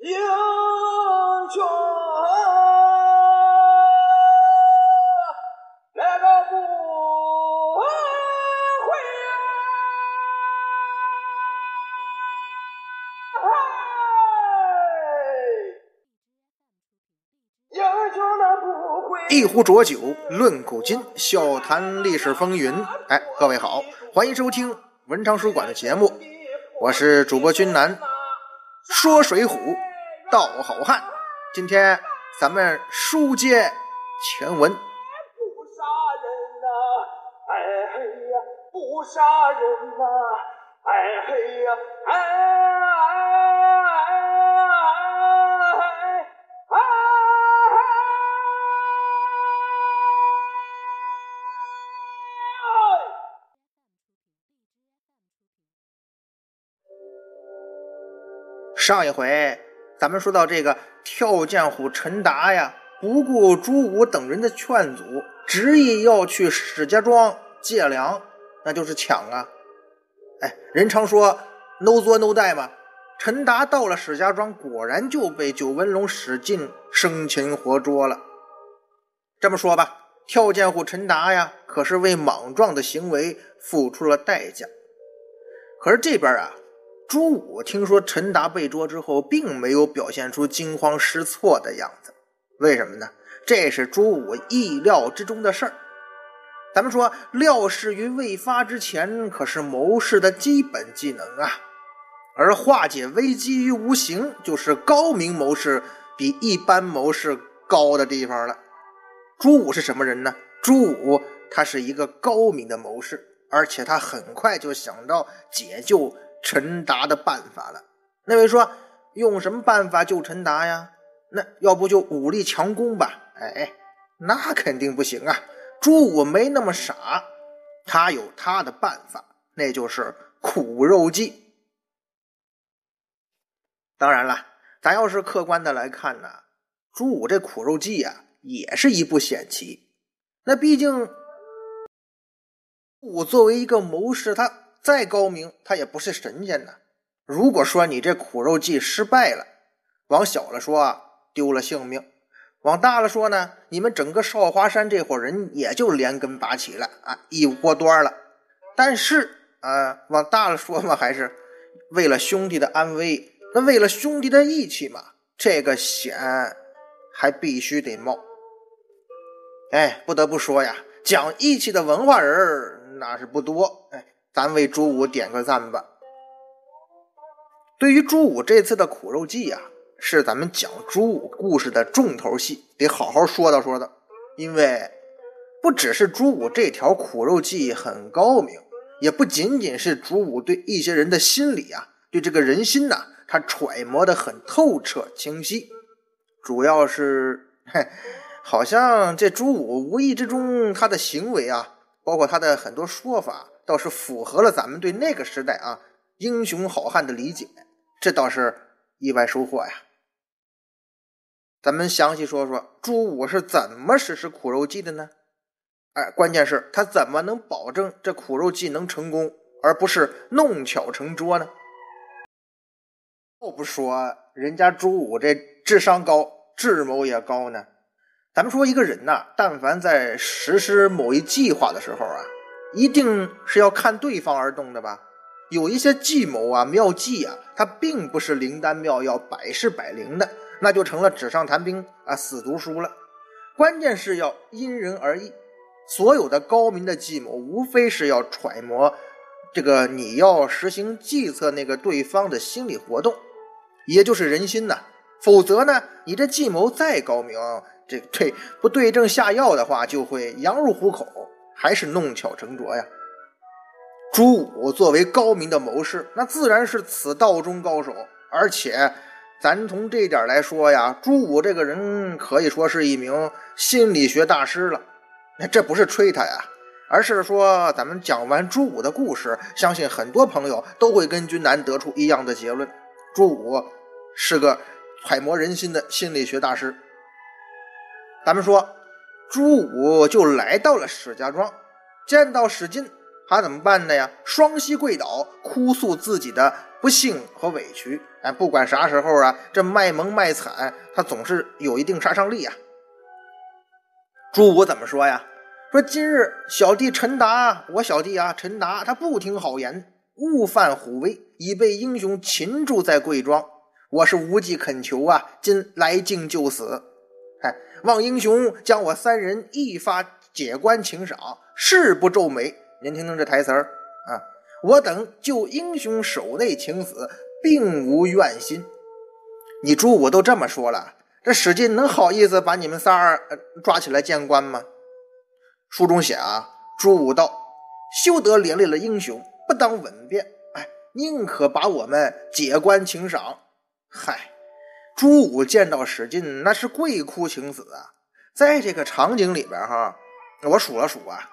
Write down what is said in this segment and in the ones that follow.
英雄！一壶浊酒论古今，笑谈历史风云。哎，各位好，欢迎收听文昌书馆的节目，我是主播君南，说水浒，道好汉。今天咱们书接前文，不杀人呐、哎嘿呀，不杀人呐、哎嘿呀，哎哎哎哎哎！上一回咱们说到这个跳涧虎陈达呀，不顾朱武等人的劝阻，执意要去史家庄借粮，那就是抢啊！哎，人常说 “no 作 no 带”嘛。陈达到了史家庄，果然就被九纹龙史进生擒活捉了。这么说吧，跳涧虎陈达呀，可是为莽撞的行为付出了代价。可是这边啊，朱武听说陈达被捉之后，并没有表现出惊慌失措的样子。为什么呢？这是朱武意料之中的事儿。咱们说，料事于未发之前，可是谋士的基本技能啊。而化解危机于无形，就是高明谋士比一般谋士高的地方了。朱武是什么人呢？朱武他是一个高明的谋士，而且他很快就想到解救陈达的办法了。那位说用什么办法救陈达呀？那要不就武力强攻吧？哎，那肯定不行啊！朱武没那么傻，他有他的办法，那就是苦肉计。当然了，咱要是客观的来看呢，朱武这苦肉计呀、也是一步险棋。那毕竟，朱武作为一个谋士，他再高明，他也不是神仙呐。如果说你这苦肉计失败了，往小了说啊，丢了性命；往大了说呢，你们整个少华山这伙人也就连根拔起了啊，一窝端了。但是啊，往大了说嘛，还是为了兄弟的安危。那为了兄弟的义气嘛，这个险还必须得冒。哎，不得不说呀，讲义气的文化人儿那是不多。哎，咱为朱武点个赞吧。对于朱武这次的苦肉计呀、是咱们讲朱武故事的重头戏，得好好说道说道。因为不只是朱武这条苦肉计很高明，也不仅仅是朱武对一些人的心理啊，对这个人心呐、他揣摩的很透彻清晰，主要是，嘿，好像这朱武无意之中他的行为啊，包括他的很多说法，倒是符合了咱们对那个时代啊英雄好汉的理解，这倒是意外收获呀。咱们详细说说朱武是怎么实施苦肉计的呢？哎，关键是他怎么能保证这苦肉计能成功，而不是弄巧成拙呢？要不说人家朱武这智商高，智谋也高呢。咱们说一个人呐，但凡在实施某一计划的时候啊，一定是要看对方而动的吧。有一些计谋啊、妙计啊，它并不是灵丹妙药、百试百灵的，那就成了纸上谈兵啊、死读书了。关键是要因人而异。所有的高明的计谋，无非是要揣摩这个你要实行计策那个对方的心理活动，也就是人心呐。否则呢，你这计谋再高明，这对不对症下药的话，就会羊入虎口，还是弄巧成拙呀。朱武作为高明的谋士，那自然是此道中高手。而且，咱从这点来说呀，朱武这个人可以说是一名心理学大师了。那这不是吹他呀，而是说咱们讲完朱武的故事，相信很多朋友都会跟君南得出一样的结论：朱武是个揣摩人心的心理学大师。咱们说，朱武就来到了史家庄，见到史进，他怎么办的呀？双膝跪倒，哭诉自己的不幸和委屈。哎，不管啥时候啊，这卖萌卖惨，他总是有一定杀伤力啊。朱武怎么说呀？说今日小弟陈达，我小弟啊，陈达他不听好言，误犯虎威，已被英雄擒住在贵庄。我是无计恳求啊，今来境就死。哎，望英雄将我三人一发解官请赏，誓不皱眉。您听听这台词儿啊，我等救英雄守内请死，并无怨心。你朱武都这么说了，这史进能好意思把你们仨儿抓起来见官吗？书中写啊，朱武道：“休得连累了英雄，不当稳便。哎，宁可把我们解官请赏。”嗨，朱武见到史进，那是跪哭请死啊！在这个场景里边，哈，我数了数啊，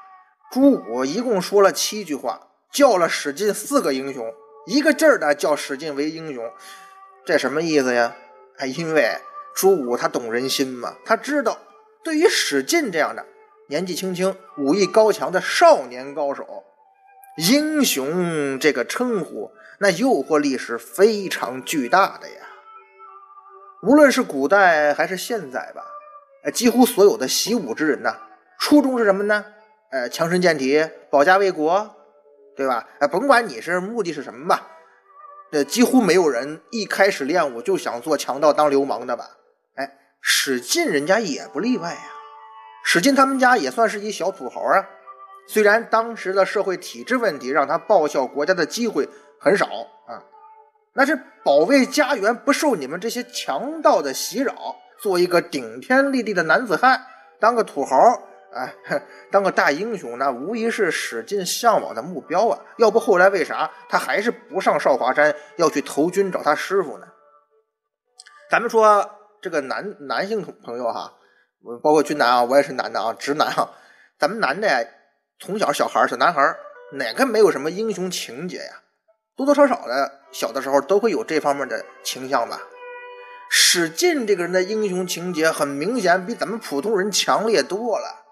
朱武一共说了七句话，叫了史进四个英雄，一个劲儿的叫史进为英雄，这什么意思呀？哎，因为朱武他懂人心嘛，他知道对于史进这样的。年纪轻轻、武艺高强的少年高手，英雄这个称呼，那诱惑力是非常巨大的呀。无论是古代还是现在吧，呃，几乎所有的习武之人呐，初衷是什么呢？呃，强身健体、保家卫国，对吧？呃，甭管你是目的是什么吧，呃，几乎没有人一开始练武就想做强盗、当流氓的吧？哎，史进人家也不例外呀。史进他们家也算是一小土豪啊，虽然当时的社会体制问题让他报效国家的机会很少，那是保卫家园不受你们这些强盗的袭扰，做一个顶天立地的男子汉，当个土豪，哎，当个大英雄，那无疑是史进向往的目标啊。要不后来为啥他还是不上少华山，要去投军找他师傅呢？咱们说这个男男性朋友哈。包括军男啊，我也是男的啊，直男啊。咱们男的呀，从小小孩小男孩哪个没有什么英雄情节呀？多多少少的，小的时候都会有这方面的倾向吧。史进这个人的英雄情节很明显比咱们普通人强烈多了。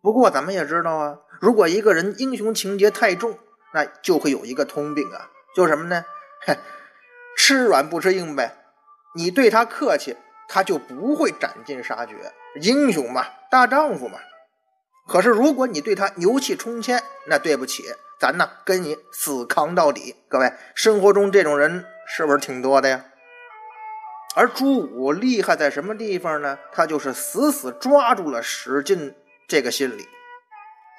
不过咱们也知道啊，如果一个人英雄情节太重，那就会有一个通病啊，就什么呢？哼吃软不吃硬呗。你对他客气，他就不会斩尽杀绝。英雄嘛，大丈夫嘛。可是如果你对他牛气冲天，那对不起，咱呢跟你死扛到底。各位，生活中这种人是不是挺多的呀？而朱武厉害在什么地方呢？他就是死死抓住了史进这个心理。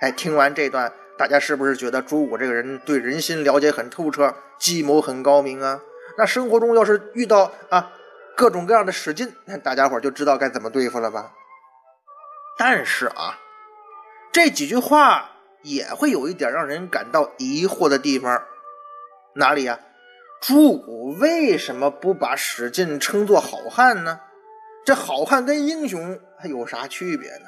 哎，听完这段，大家是不是觉得朱武这个人对人心了解很透彻，计谋很高明啊？那生活中要是遇到啊各种各样的史进，那大家伙就知道该怎么对付了吧？但是啊，这几句话也会有一点让人感到疑惑的地方，哪里呀？朱武为什么不把史进称作好汉呢？这好汉跟英雄还有啥区别呢？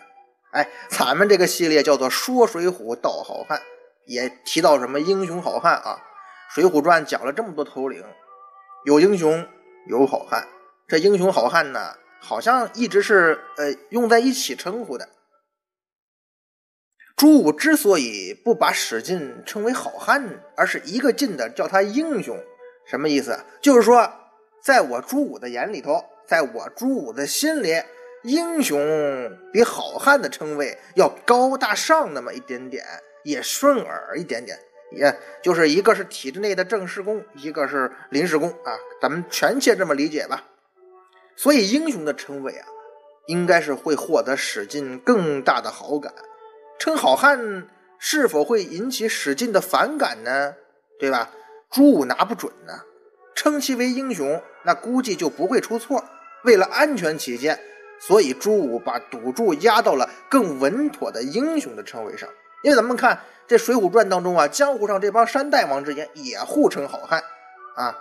哎，咱们这个系列叫做说水浒道好汉，也提到什么英雄好汉啊？《水浒传》讲了这么多头领，有英雄有好汉，这英雄好汉呢？好像一直是呃用在一起称呼的。朱武之所以不把史进称为好汉，而是一个劲的叫他英雄，什么意思？就是说，在我朱武的眼里头，在我朱武的心里，英雄比好汉的称谓要高大上那么一点点，也顺耳一点点，也就是一个是体制内的正式工，一个是临时工啊，咱们全切这么理解吧。所以，英雄的称谓啊，应该是会获得史进更大的好感。称好汉是否会引起史进的反感呢？对吧？朱武拿不准呢。称其为英雄，那估计就不会出错。为了安全起见，所以朱武把赌注压到了更稳妥的英雄的称谓上。因为咱们看这《水浒传》当中啊，江湖上这帮山大王之间也互称好汉啊。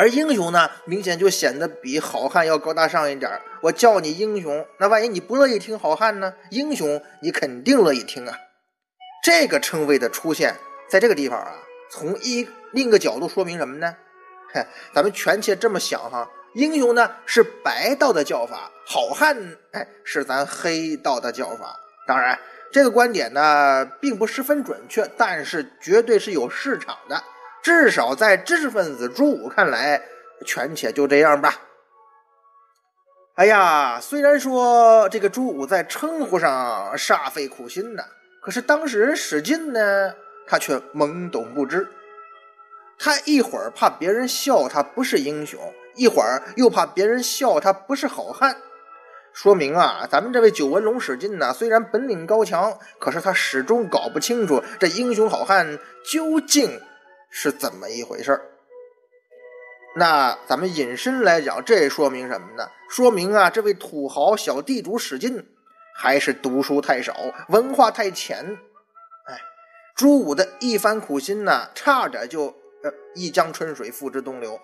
而英雄呢，明显就显得比好汉要高大上一点我叫你英雄，那万一你不乐意听好汉呢？英雄你肯定乐意听啊。这个称谓的出现在这个地方啊，从一另一个角度说明什么呢？哼，咱们全且这么想哈，英雄呢是白道的叫法，好汉哎是咱黑道的叫法。当然，这个观点呢并不十分准确，但是绝对是有市场的。至少在知识分子朱武看来，权且就这样吧。哎呀，虽然说这个朱武在称呼上煞费苦心呢，可是当事人史进呢，他却懵懂不知。他一会儿怕别人笑他不是英雄，一会儿又怕别人笑他不是好汉，说明啊，咱们这位九纹龙史进呢，虽然本领高强，可是他始终搞不清楚这英雄好汉究竟是怎么一回事儿。那咱们引申来讲，这说明什么呢？说明啊，这位土豪小地主史进还是读书太少，文化太浅。哎，朱武的一番苦心呢，差点就。呃，一江春水付之东流。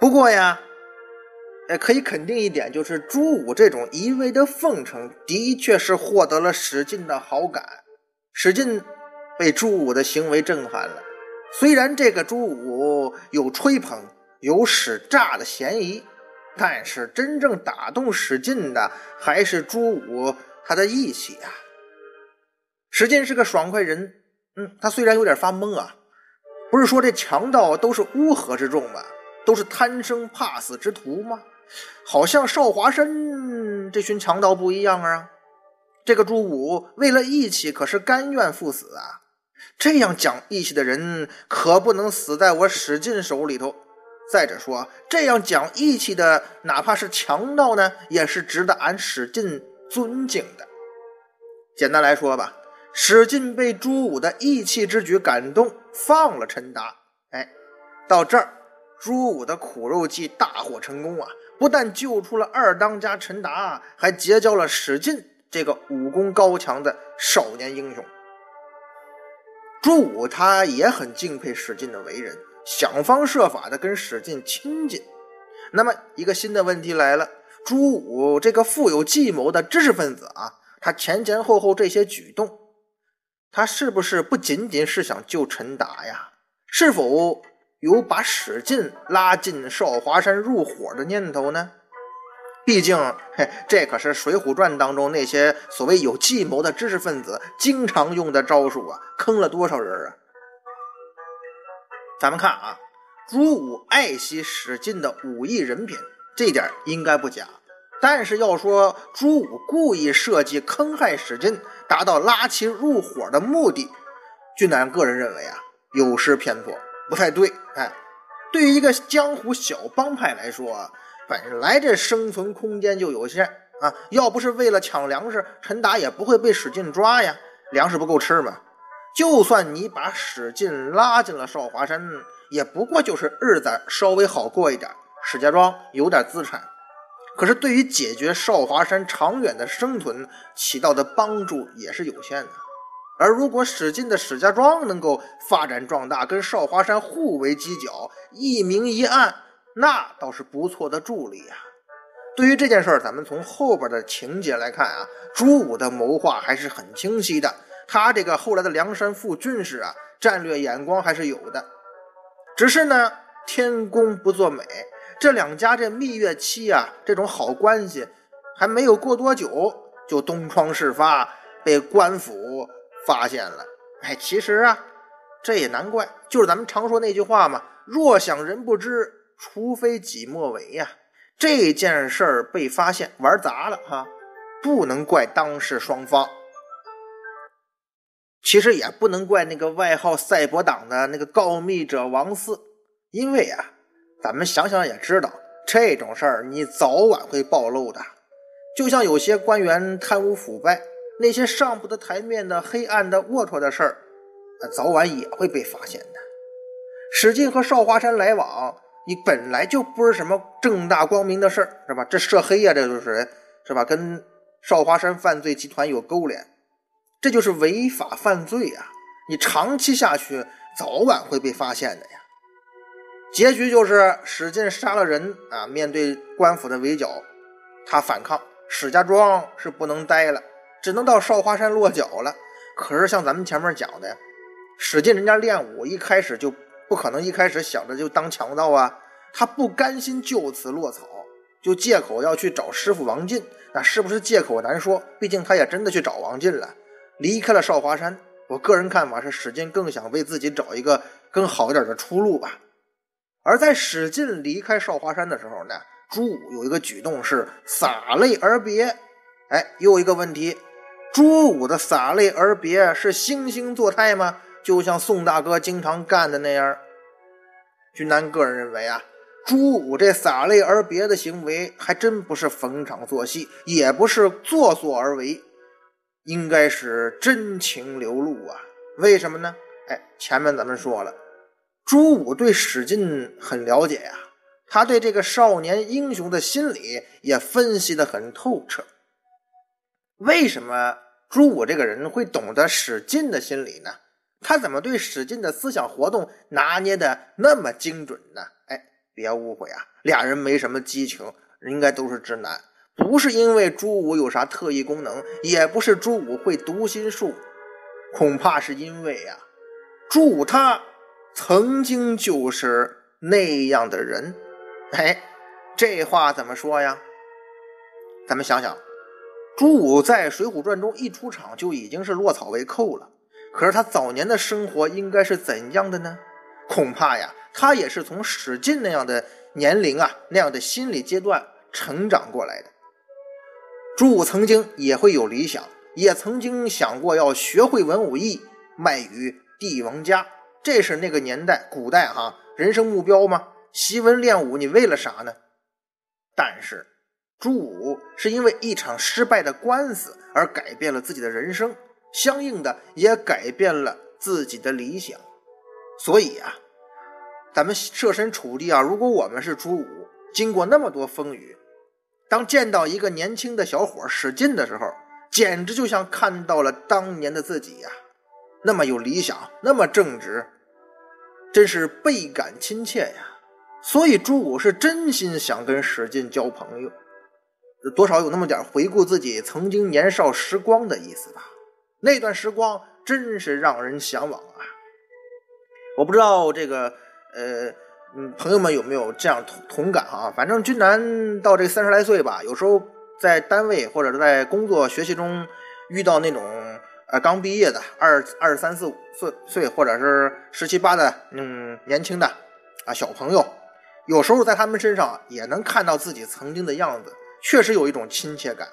不过呀，呃，可以肯定一点，就是朱武这种一味的奉承，的确是获得了史进的好感。史进被朱武的行为震撼了。虽然这个朱武有吹捧、有使诈的嫌疑，但是真正打动史进的还是朱武他的义气啊。史进是个爽快人，嗯，他虽然有点发懵啊，不是说这强盗都是乌合之众吗？都是贪生怕死之徒吗？好像少华山这群强盗不一样啊。这个朱武为了义气，可是甘愿赴死啊。这样讲义气的人可不能死在我史进手里头。再者说，这样讲义气的，哪怕是强盗呢，也是值得俺史进尊敬的。简单来说吧，史进被朱武的义气之举感动，放了陈达。哎，到这儿，朱武的苦肉计大获成功啊！不但救出了二当家陈达，还结交了史进这个武功高强的少年英雄。朱武他也很敬佩史进的为人，想方设法的跟史进亲近。那么一个新的问题来了：朱武这个富有计谋的知识分子啊，他前前后后这些举动，他是不是不仅仅是想救陈达呀？是否有把史进拉进少华山入伙的念头呢？毕竟，嘿，这可是《水浒传》当中那些所谓有计谋的知识分子经常用的招数啊，坑了多少人啊！咱们看啊，朱武爱惜史进的武艺人品，这点应该不假。但是要说朱武故意设计坑害史进，达到拉其入伙的目的，俊南个人认为啊，有失偏颇，不太对。哎，对于一个江湖小帮派来说。本来这生存空间就有限啊，要不是为了抢粮食，陈达也不会被史进抓呀。粮食不够吃嘛。就算你把史进拉进了少华山，也不过就是日子稍微好过一点，史家庄有点资产，可是对于解决少华山长远的生存起到的帮助也是有限的。而如果史进的史家庄能够发展壮大，跟少华山互为犄角，一明一暗。那倒是不错的助力呀。对于这件事儿，咱们从后边的情节来看啊，朱武的谋划还是很清晰的。他这个后来的梁山副军师啊，战略眼光还是有的。只是呢，天公不作美，这两家这蜜月期啊，这种好关系还没有过多久，就东窗事发，被官府发现了。哎，其实啊，这也难怪，就是咱们常说那句话嘛：“若想人不知。”除非己莫为呀！这件事儿被发现玩砸了哈，不能怪当事双方。其实也不能怪那个外号“赛博党”的那个告密者王四，因为啊，咱们想想也知道，这种事儿你早晚会暴露的。就像有些官员贪污腐败，那些上不得台面的黑暗的龌龊的事儿，早晚也会被发现的。史进和少华山来往。你本来就不是什么正大光明的事儿，是吧？这涉黑呀，这就是是吧？跟少华山犯罪集团有勾连，这就是违法犯罪呀！你长期下去，早晚会被发现的呀。结局就是史进杀了人啊！面对官府的围剿，他反抗，史家庄是不能待了，只能到少华山落脚了。可是像咱们前面讲的，史进人家练武一开始就不可能一开始想着就当强盗啊，他不甘心就此落草，就借口要去找师傅王进。那是不是借口难说？毕竟他也真的去找王进了，离开了少华山。我个人看法是，史进更想为自己找一个更好一点的出路吧。而在史进离开少华山的时候呢，朱武有一个举动是洒泪而别。哎，又一个问题，朱武的洒泪而别是惺惺作态吗？就像宋大哥经常干的那样？君南个人认为啊。朱武这洒泪而别的行为，还真不是逢场作戏，也不是做作而为，应该是真情流露啊！为什么呢？哎，前面咱们说了，朱武对史进很了解呀，他对这个少年英雄的心理也分析的很透彻。为什么朱武这个人会懂得史进的心理呢？他怎么对史进的思想活动拿捏的那么精准呢？哎。别误会啊，俩人没什么激情，应该都是直男，不是因为朱武有啥特异功能，也不是朱武会读心术，恐怕是因为呀，朱武他曾经就是那样的人。哎，这话怎么说呀？咱们想想，朱武在《水浒传》中一出场就已经是落草为寇了，可是他早年的生活应该是怎样的呢？恐怕呀。他也是从史进那样的年龄啊，那样的心理阶段成长过来的。朱武曾经也会有理想，也曾经想过要学会文武艺，卖与帝王家。这是那个年代，古代哈，人生目标吗？习文练武，你为了啥呢？但是朱武是因为一场失败的官司而改变了自己的人生，相应的也改变了自己的理想。所以啊。咱们设身处地啊，如果我们是朱武，经过那么多风雨，当见到一个年轻的小伙使劲的时候，简直就像看到了当年的自己呀，那么有理想，那么正直，真是倍感亲切呀。所以朱武是真心想跟史进交朋友，多少有那么点回顾自己曾经年少时光的意思吧。那段时光真是让人向往啊。我不知道这个。呃，嗯，朋友们有没有这样同同感啊？反正君南到这三十来岁吧，有时候在单位或者是在工作学习中遇到那种呃刚毕业的二二三四五岁岁或者是十七八的嗯年轻的啊小朋友，有时候在他们身上也能看到自己曾经的样子，确实有一种亲切感。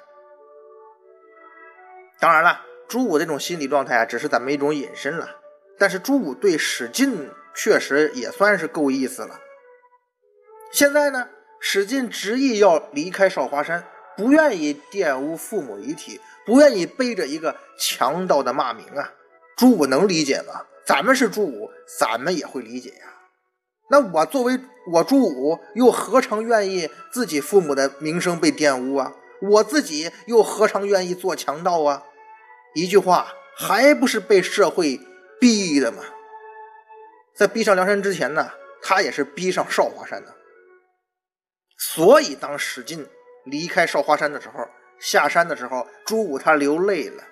当然了，朱武这种心理状态啊，只是咱们一种隐身了。但是朱武对史进。确实也算是够意思了。现在呢，史进执意要离开少华山，不愿意玷污父母遗体，不愿意背着一个强盗的骂名啊。朱武能理解吗？咱们是朱武，咱们也会理解呀。那我作为我朱武，又何尝愿意自己父母的名声被玷污啊？我自己又何尝愿意做强盗啊？一句话，还不是被社会逼的吗？在逼上梁山之前呢，他也是逼上少华山的。所以当史进离开少华山的时候，下山的时候，朱武他流泪了。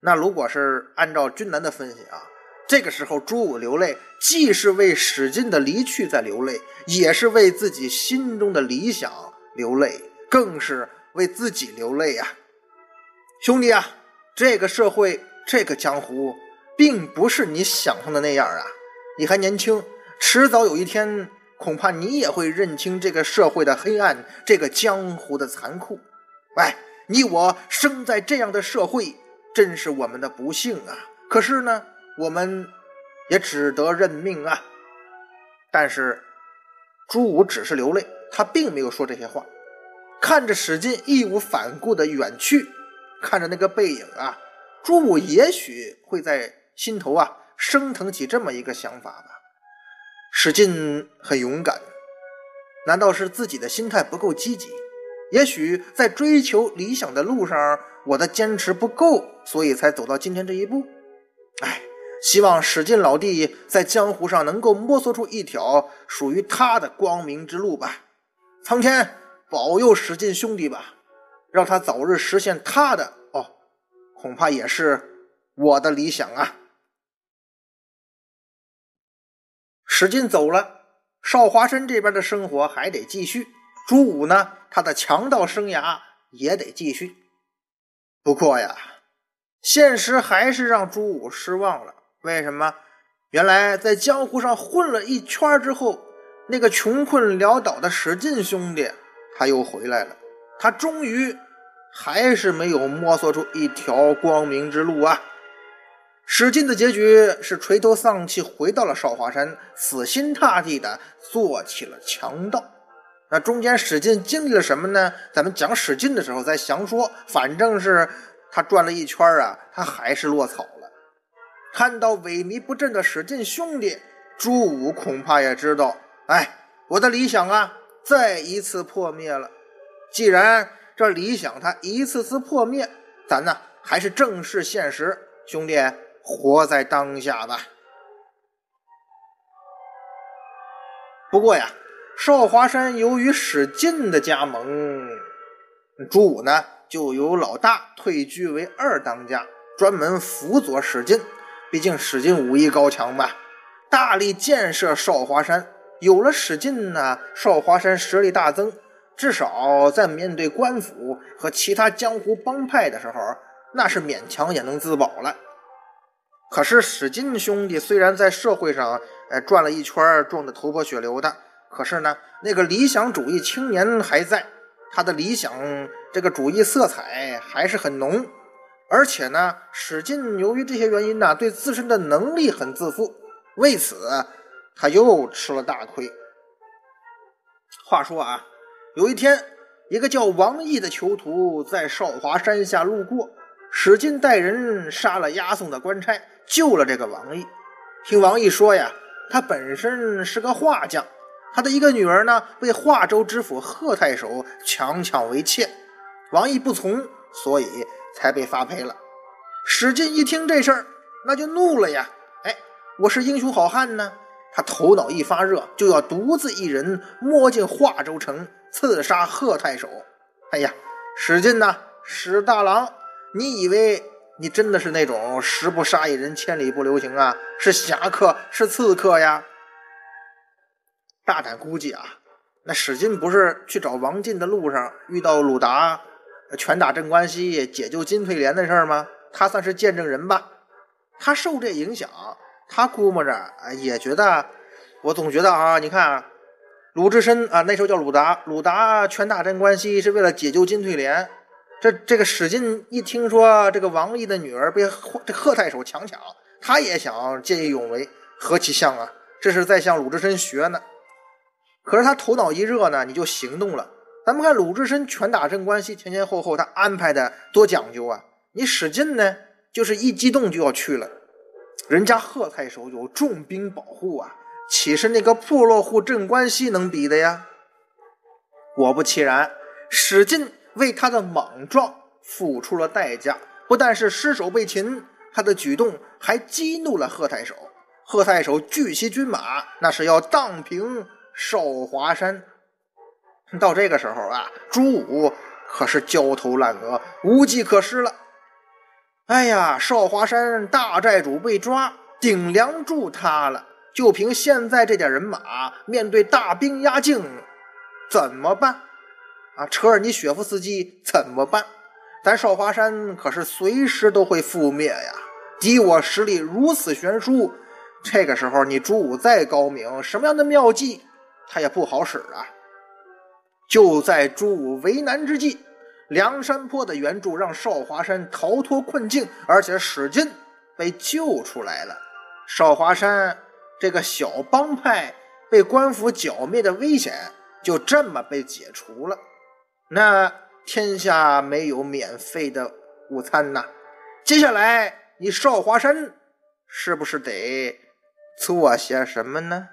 那如果是按照君南的分析啊，这个时候朱武流泪，既是为史进的离去在流泪，也是为自己心中的理想流泪，更是为自己流泪呀。兄弟啊，这个社会，这个江湖，并不是你想象的那样啊。你还年轻，迟早有一天，恐怕你也会认清这个社会的黑暗，这个江湖的残酷。喂，你我生在这样的社会，真是我们的不幸啊！可是呢，我们也只得认命啊。但是朱武只是流泪，他并没有说这些话。看着史进义无反顾的远去，看着那个背影啊，朱武也许会在心头啊。升腾起这么一个想法吧，史进很勇敢，难道是自己的心态不够积极？也许在追求理想的路上，我的坚持不够，所以才走到今天这一步。哎，希望史进老弟在江湖上能够摸索出一条属于他的光明之路吧。苍天保佑史进兄弟吧，让他早日实现他的哦，恐怕也是我的理想啊。史进走了，少华山这边的生活还得继续。朱武呢，他的强盗生涯也得继续。不过呀，现实还是让朱武失望了。为什么？原来在江湖上混了一圈之后，那个穷困潦倒的史进兄弟他又回来了。他终于还是没有摸索出一条光明之路啊！史进的结局是垂头丧气回到了少华山，死心塌地的做起了强盗。那中间史进经历了什么呢？咱们讲史进的时候再详说。反正是他转了一圈啊，他还是落草。看到萎靡不振的史进兄弟，朱武恐怕也知道，哎，我的理想啊，再一次破灭了。既然这理想它一次次破灭，咱呢还是正视现实，兄弟，活在当下吧。不过呀。少华山由于史进的加盟，朱武呢就由老大退居为二当家，专门辅佐史进。毕竟史进武艺高强吧，大力建设少华山。有了史进呢，少华山实力大增，至少在面对官府和其他江湖帮派的时候，那是勉强也能自保了。可是史进兄弟虽然在社会上呃转了一圈，撞得头破血流的。可是呢，那个理想主义青年还在，他的理想这个主义色彩还是很浓。而且呢，史进由于这些原因呢，对自身的能力很自负，为此他又吃了大亏。话说啊，有一天，一个叫王毅的囚徒在少华山下路过，史进带人杀了押送的官差，救了这个王毅。听王毅说呀，他本身是个画匠。他的一个女儿呢，被华州知府贺太守强抢为妾，王毅不从，所以才被发配了。史进一听这事儿，那就怒了呀！哎，我是英雄好汉呢！他头脑一发热，就要独自一人摸进华州城，刺杀贺太守。哎呀，史进呐，史大郎，你以为你真的是那种十不杀一人，千里不留情啊？是侠客，是刺客呀？大胆估计啊，那史进不是去找王进的路上遇到鲁达拳打镇关西解救金翠莲的事儿吗？他算是见证人吧。他受这影响，他估摸着也觉得，我总觉得啊，你看鲁智深啊，那时候叫鲁达，鲁达拳打镇关西是为了解救金翠莲。这这个史进一听说这个王毅的女儿被这贺太守强抢，他也想见义勇为，何其像啊！这是在向鲁智深学呢。可是他头脑一热呢，你就行动了。咱们看鲁智深拳打镇关西，前前后后他安排的多讲究啊！你使劲呢，就是一激动就要去了。人家贺太守有重兵保护啊，岂是那个破落户镇关西能比的呀？果不其然，史进为他的莽撞付出了代价，不但是失手被擒，他的举动还激怒了贺太守。贺太守聚齐军马，那是要荡平。少华山，到这个时候啊，朱武可是焦头烂额，无计可施了。哎呀，少华山大寨主被抓，顶梁柱塌了，就凭现在这点人马，面对大兵压境，怎么办？啊，车尔尼雪夫斯基怎么办？咱少华山可是随时都会覆灭呀！敌我实力如此悬殊，这个时候你朱武再高明，什么样的妙计？他也不好使啊！就在朱武为难之际，梁山坡的援助让少华山逃脱困境，而且史进被救出来了。少华山这个小帮派被官府剿灭的危险就这么被解除了。那天下没有免费的午餐呐！接下来你少华山是不是得做些什么呢？